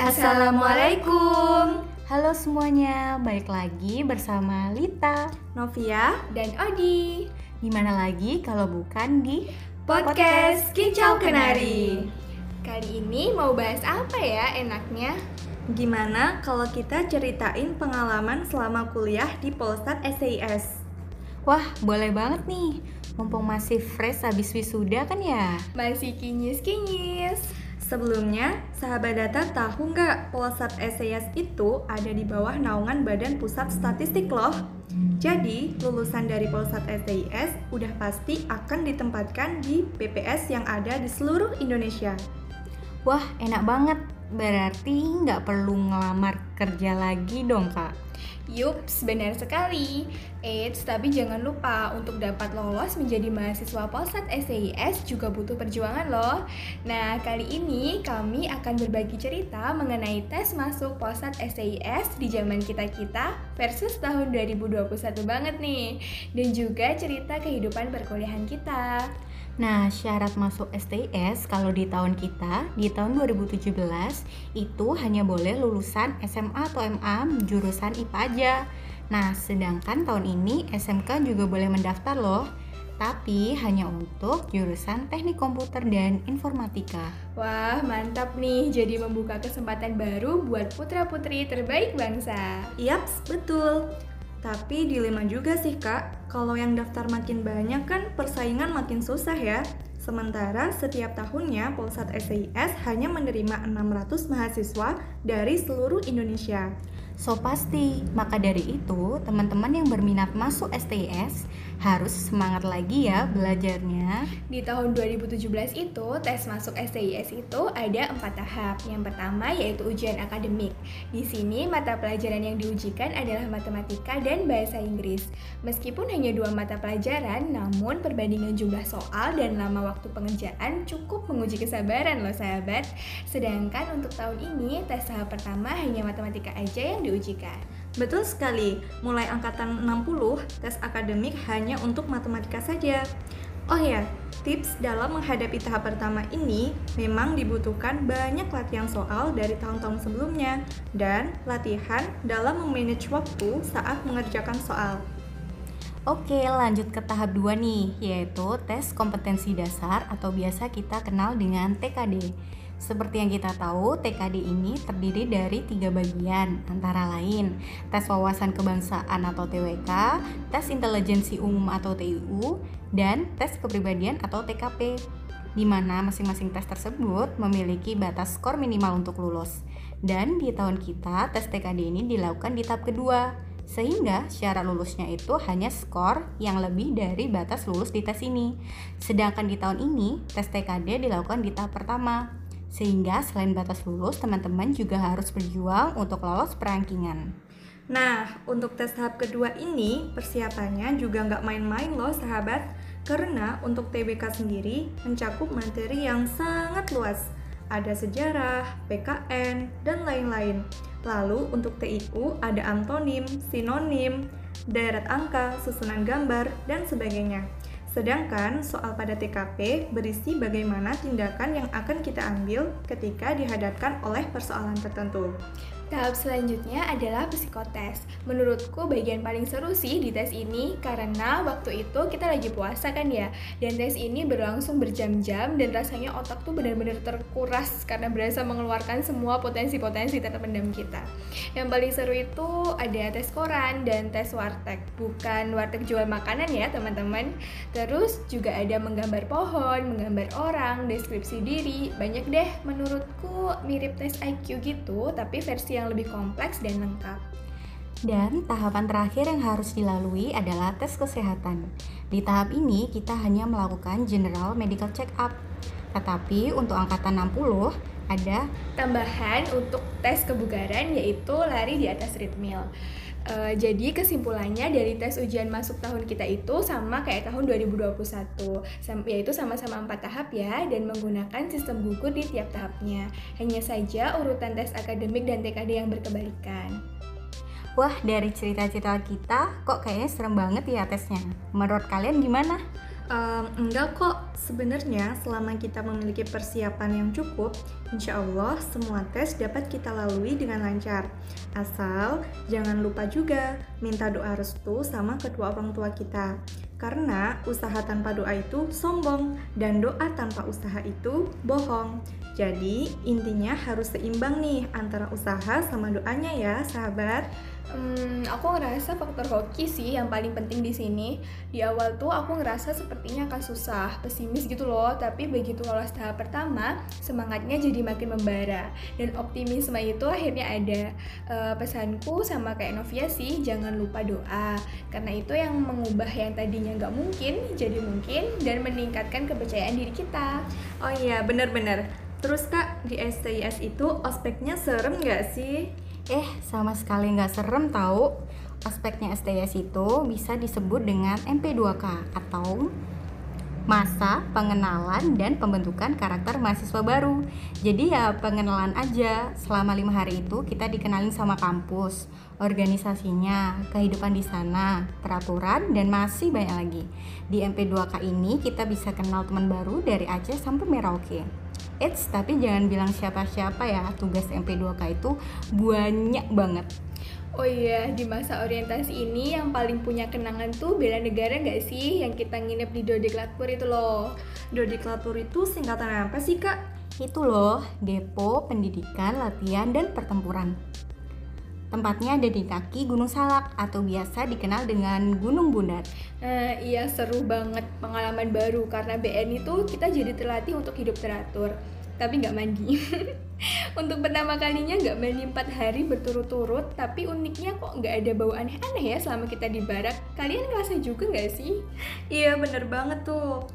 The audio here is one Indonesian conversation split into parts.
Assalamualaikum Halo semuanya, balik lagi bersama Lita Novia dan Odi Di mana lagi kalau bukan di Podcast Kicau Kenari Kali ini mau bahas apa ya enaknya? Gimana kalau kita ceritain pengalaman selama kuliah di Polsat SIS? Wah, boleh banget nih Mumpung masih fresh habis wisuda kan ya? Masih kinyis-kinyis Sebelumnya, sahabat data tahu nggak Polsat SIS itu ada di bawah naungan Badan Pusat Statistik loh. Jadi, lulusan dari Polsat SIS udah pasti akan ditempatkan di PPS yang ada di seluruh Indonesia. Wah, enak banget. Berarti nggak perlu ngelamar kerja lagi dong, Kak? Yups, benar sekali. Eits, tapi jangan lupa untuk dapat lolos menjadi mahasiswa Polsat SIS juga butuh perjuangan loh. Nah, kali ini kami akan berbagi cerita mengenai tes masuk Polsat SIS di zaman kita-kita versus tahun 2021 banget nih. Dan juga cerita kehidupan perkuliahan kita. Nah, syarat masuk STIS kalau di tahun kita, di tahun 2017, itu hanya boleh lulusan SMA atau MA jurusan IPA aja. Nah, sedangkan tahun ini SMK juga boleh mendaftar loh, tapi hanya untuk jurusan teknik komputer dan informatika. Wah, mantap nih, jadi membuka kesempatan baru buat putra-putri terbaik bangsa. Yaps, betul. Tapi dilema juga sih kak, kalau yang daftar makin banyak kan persaingan makin susah ya. Sementara setiap tahunnya Polsat SIS hanya menerima 600 mahasiswa dari seluruh Indonesia. So pasti, maka dari itu teman-teman yang berminat masuk STIS harus semangat lagi ya belajarnya. Di tahun 2017 itu, tes masuk STIS itu ada empat tahap. Yang pertama yaitu ujian akademik. Di sini mata pelajaran yang diujikan adalah matematika dan bahasa Inggris. Meskipun hanya dua mata pelajaran, namun perbandingan jumlah soal dan lama waktu pengerjaan cukup menguji kesabaran loh sahabat. Sedangkan untuk tahun ini, tes tahap pertama hanya matematika aja yang diujikan. Betul sekali, mulai angkatan 60, tes akademik hanya untuk matematika saja. Oh ya, tips dalam menghadapi tahap pertama ini memang dibutuhkan banyak latihan soal dari tahun-tahun sebelumnya dan latihan dalam memanage waktu saat mengerjakan soal. Oke, lanjut ke tahap 2 nih, yaitu tes kompetensi dasar atau biasa kita kenal dengan TKD. Seperti yang kita tahu, TKD ini terdiri dari tiga bagian, antara lain tes wawasan kebangsaan atau TWK, tes intelijensi umum atau TIU, dan tes kepribadian atau TKP di mana masing-masing tes tersebut memiliki batas skor minimal untuk lulus. Dan di tahun kita, tes TKD ini dilakukan di tahap kedua, sehingga syarat lulusnya itu hanya skor yang lebih dari batas lulus di tes ini. Sedangkan di tahun ini, tes TKD dilakukan di tahap pertama, sehingga selain batas lulus, teman-teman juga harus berjuang untuk lolos perankingan. Nah, untuk tes tahap kedua ini, persiapannya juga nggak main-main loh sahabat. Karena untuk TBK sendiri mencakup materi yang sangat luas. Ada sejarah, PKN, dan lain-lain. Lalu untuk TIU ada antonim, sinonim, deret angka, susunan gambar, dan sebagainya. Sedangkan soal pada TKP berisi bagaimana tindakan yang akan kita ambil ketika dihadapkan oleh persoalan tertentu. Tahap selanjutnya adalah psikotes. Menurutku bagian paling seru sih di tes ini karena waktu itu kita lagi puasa kan ya. Dan tes ini berlangsung berjam-jam dan rasanya otak tuh benar-benar terkuras karena berasa mengeluarkan semua potensi-potensi terpendam kita. Yang paling seru itu ada tes koran dan tes warteg. Bukan warteg jual makanan ya teman-teman. Terus juga ada menggambar pohon, menggambar orang, deskripsi diri. Banyak deh menurutku mirip tes IQ gitu tapi versi yang lebih kompleks dan lengkap. Dan tahapan terakhir yang harus dilalui adalah tes kesehatan. Di tahap ini kita hanya melakukan general medical check up. Tetapi untuk angkatan 60 ada tambahan untuk tes kebugaran yaitu lari di atas treadmill. Uh, jadi kesimpulannya dari tes ujian masuk tahun kita itu sama kayak tahun 2021, Sam yaitu sama-sama empat tahap ya dan menggunakan sistem gugur di tiap tahapnya. Hanya saja urutan tes akademik dan TKD yang berkebalikan. Wah, dari cerita-cerita kita kok kayaknya serem banget ya tesnya. Menurut kalian gimana? Um, enggak kok, sebenarnya selama kita memiliki persiapan yang cukup, insya Allah semua tes dapat kita lalui dengan lancar. Asal jangan lupa juga minta doa restu sama kedua orang tua kita. Karena usaha tanpa doa itu sombong dan doa tanpa usaha itu bohong. Jadi intinya harus seimbang nih antara usaha sama doanya ya sahabat. Hmm, aku ngerasa faktor hoki sih yang paling penting di sini. Di awal tuh aku ngerasa sepertinya akan susah, pesimis gitu loh. Tapi begitu lolos tahap pertama, semangatnya jadi makin membara dan optimisme itu akhirnya ada. E, pesanku sama kayak Novia sih, jangan lupa doa karena itu yang mengubah yang tadinya nggak mungkin jadi mungkin dan meningkatkan kepercayaan diri kita. Oh iya, bener-bener. Terus kak, di STIS itu ospeknya serem nggak sih? Eh, sama sekali nggak serem tahu. Aspeknya STS itu bisa disebut dengan MP2K atau masa pengenalan dan pembentukan karakter mahasiswa baru. Jadi ya pengenalan aja. Selama lima hari itu kita dikenalin sama kampus, organisasinya, kehidupan di sana, peraturan dan masih banyak lagi. Di MP2K ini kita bisa kenal teman baru dari Aceh sampai Merauke. Eits, tapi jangan bilang siapa-siapa ya, tugas MP2K itu banyak banget. Oh iya, di masa orientasi ini yang paling punya kenangan tuh bela negara nggak sih? Yang kita nginep di Dodiklatpur itu loh. Dodiklatpur itu singkatan apa sih kak? Itu loh, Depo Pendidikan, Latihan, dan Pertempuran. Tempatnya ada di kaki Gunung Salak atau biasa dikenal dengan Gunung Bundar. Nah, iya seru banget pengalaman baru karena BN itu kita jadi terlatih untuk hidup teratur, tapi nggak mandi. untuk pertama kalinya nggak mandi 4 hari berturut-turut, tapi uniknya kok nggak ada bau aneh-aneh ya selama kita di barak. Kalian ngerasa juga nggak sih? Iya bener banget tuh.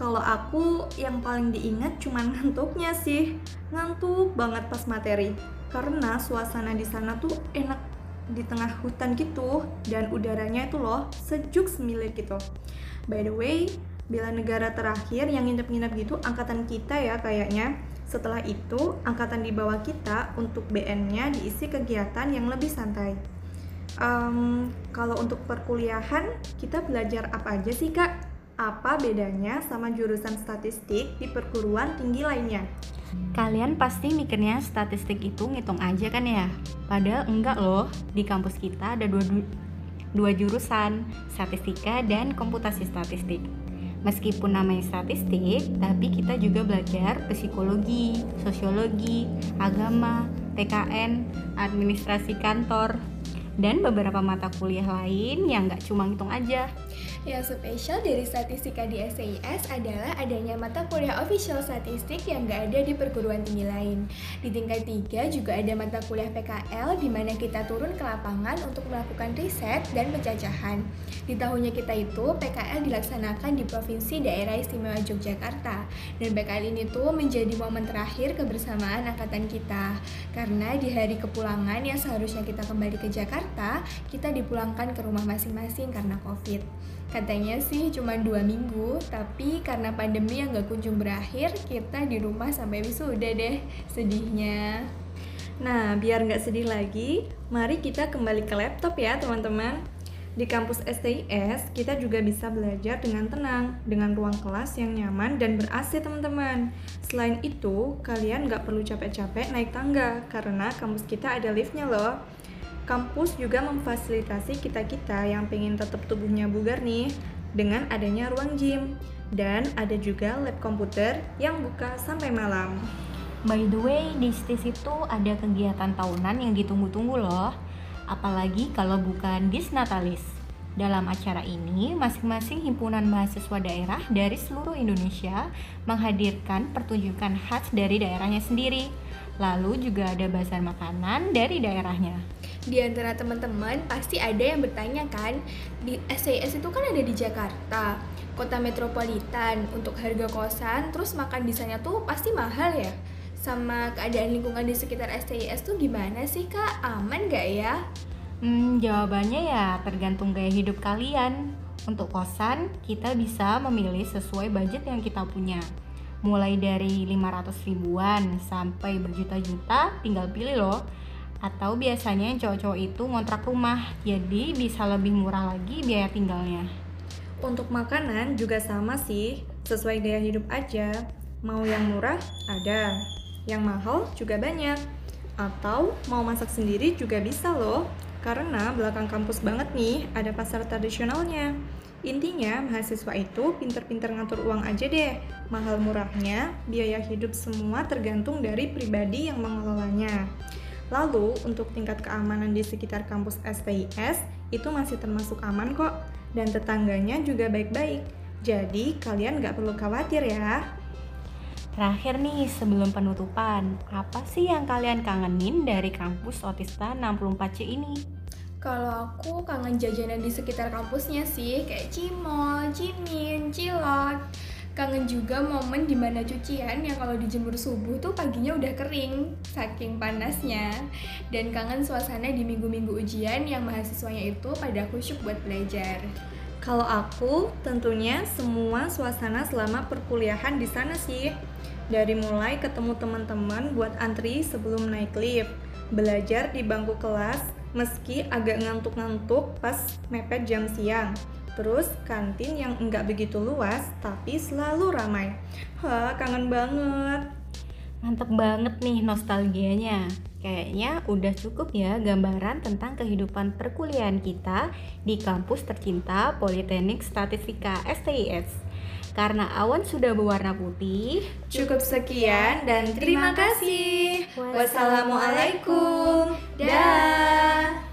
Kalau aku yang paling diingat cuman ngantuknya sih, ngantuk banget pas materi karena suasana di sana tuh enak di tengah hutan gitu dan udaranya itu loh sejuk semilir gitu. By the way, bila negara terakhir yang nginep-nginep gitu angkatan kita ya kayaknya. Setelah itu, angkatan di bawah kita untuk BN-nya diisi kegiatan yang lebih santai. Um, kalau untuk perkuliahan, kita belajar apa aja sih kak? Apa bedanya sama jurusan statistik di perguruan tinggi lainnya? Kalian pasti mikirnya statistik itu ngitung aja kan ya? Padahal enggak loh, di kampus kita ada dua, dua jurusan, statistika dan komputasi statistik. Meskipun namanya statistik, tapi kita juga belajar psikologi, sosiologi, agama, PKN, administrasi kantor, dan beberapa mata kuliah lain yang nggak cuma ngitung aja. Yang spesial dari statistika di SIS adalah adanya mata kuliah official statistik yang nggak ada di perguruan tinggi lain. Di tingkat 3 juga ada mata kuliah PKL di mana kita turun ke lapangan untuk melakukan riset dan penjajahan. Di tahunnya kita itu, PKL dilaksanakan di Provinsi Daerah Istimewa Yogyakarta. Dan PKL ini tuh menjadi momen terakhir kebersamaan angkatan kita. Karena di hari kepulangan yang seharusnya kita kembali ke Jakarta, kita dipulangkan ke rumah masing-masing karena COVID. Katanya sih cuma dua minggu, tapi karena pandemi yang gak kunjung berakhir, kita di rumah sampai wisuda deh. Sedihnya. Nah, biar nggak sedih lagi, mari kita kembali ke laptop ya teman-teman. Di kampus STIS, kita juga bisa belajar dengan tenang, dengan ruang kelas yang nyaman dan ber-AC teman-teman. Selain itu, kalian nggak perlu capek-capek naik tangga, karena kampus kita ada liftnya loh. Kampus juga memfasilitasi kita-kita yang pengen tetap tubuhnya bugar nih dengan adanya ruang gym dan ada juga lab komputer yang buka sampai malam. By the way, di STIS itu ada kegiatan tahunan yang ditunggu-tunggu loh. Apalagi kalau bukan Disnatalis. Dalam acara ini, masing-masing himpunan mahasiswa daerah dari seluruh Indonesia menghadirkan pertunjukan khas dari daerahnya sendiri. Lalu juga ada bazar makanan dari daerahnya di antara teman-teman pasti ada yang bertanya kan, di SIS itu kan ada di Jakarta, kota metropolitan, untuk harga kosan, terus makan di sana tuh pasti mahal ya? Sama keadaan lingkungan di sekitar STIS tuh gimana sih kak? Aman gak ya? Hmm, jawabannya ya tergantung gaya hidup kalian. Untuk kosan, kita bisa memilih sesuai budget yang kita punya. Mulai dari 500 ribuan sampai berjuta-juta, tinggal pilih loh atau biasanya cowok-cowok itu ngontrak rumah jadi bisa lebih murah lagi biaya tinggalnya Untuk makanan juga sama sih, sesuai gaya hidup aja. Mau yang murah? Ada. Yang mahal juga banyak. Atau mau masak sendiri juga bisa loh. Karena belakang kampus banget nih, ada pasar tradisionalnya. Intinya, mahasiswa itu pinter-pinter ngatur uang aja deh. Mahal murahnya, biaya hidup semua tergantung dari pribadi yang mengelolanya. Lalu, untuk tingkat keamanan di sekitar kampus STIS, itu masih termasuk aman kok. Dan tetangganya juga baik-baik. Jadi, kalian nggak perlu khawatir ya. Terakhir nih, sebelum penutupan, apa sih yang kalian kangenin dari kampus Otista 64C ini? Kalau aku kangen jajanan di sekitar kampusnya sih, kayak cimol, cimin, cilok. Kangen juga momen di mana cucian yang kalau dijemur subuh tuh paginya udah kering, saking panasnya. Dan kangen suasana di minggu-minggu ujian yang mahasiswanya itu pada khusyuk buat belajar. Kalau aku, tentunya semua suasana selama perkuliahan di sana sih. Dari mulai ketemu teman-teman buat antri sebelum naik lift, belajar di bangku kelas, meski agak ngantuk-ngantuk pas mepet jam siang. Terus kantin yang enggak begitu luas, tapi selalu ramai. Wah, kangen banget. Mantep banget nih nostalgianya. Kayaknya udah cukup ya gambaran tentang kehidupan perkuliahan kita di kampus tercinta Politeknik Statistika STIS. Karena awan sudah berwarna putih, Cukup sekian dan terima kasih. Wassalamualaikum. Dah.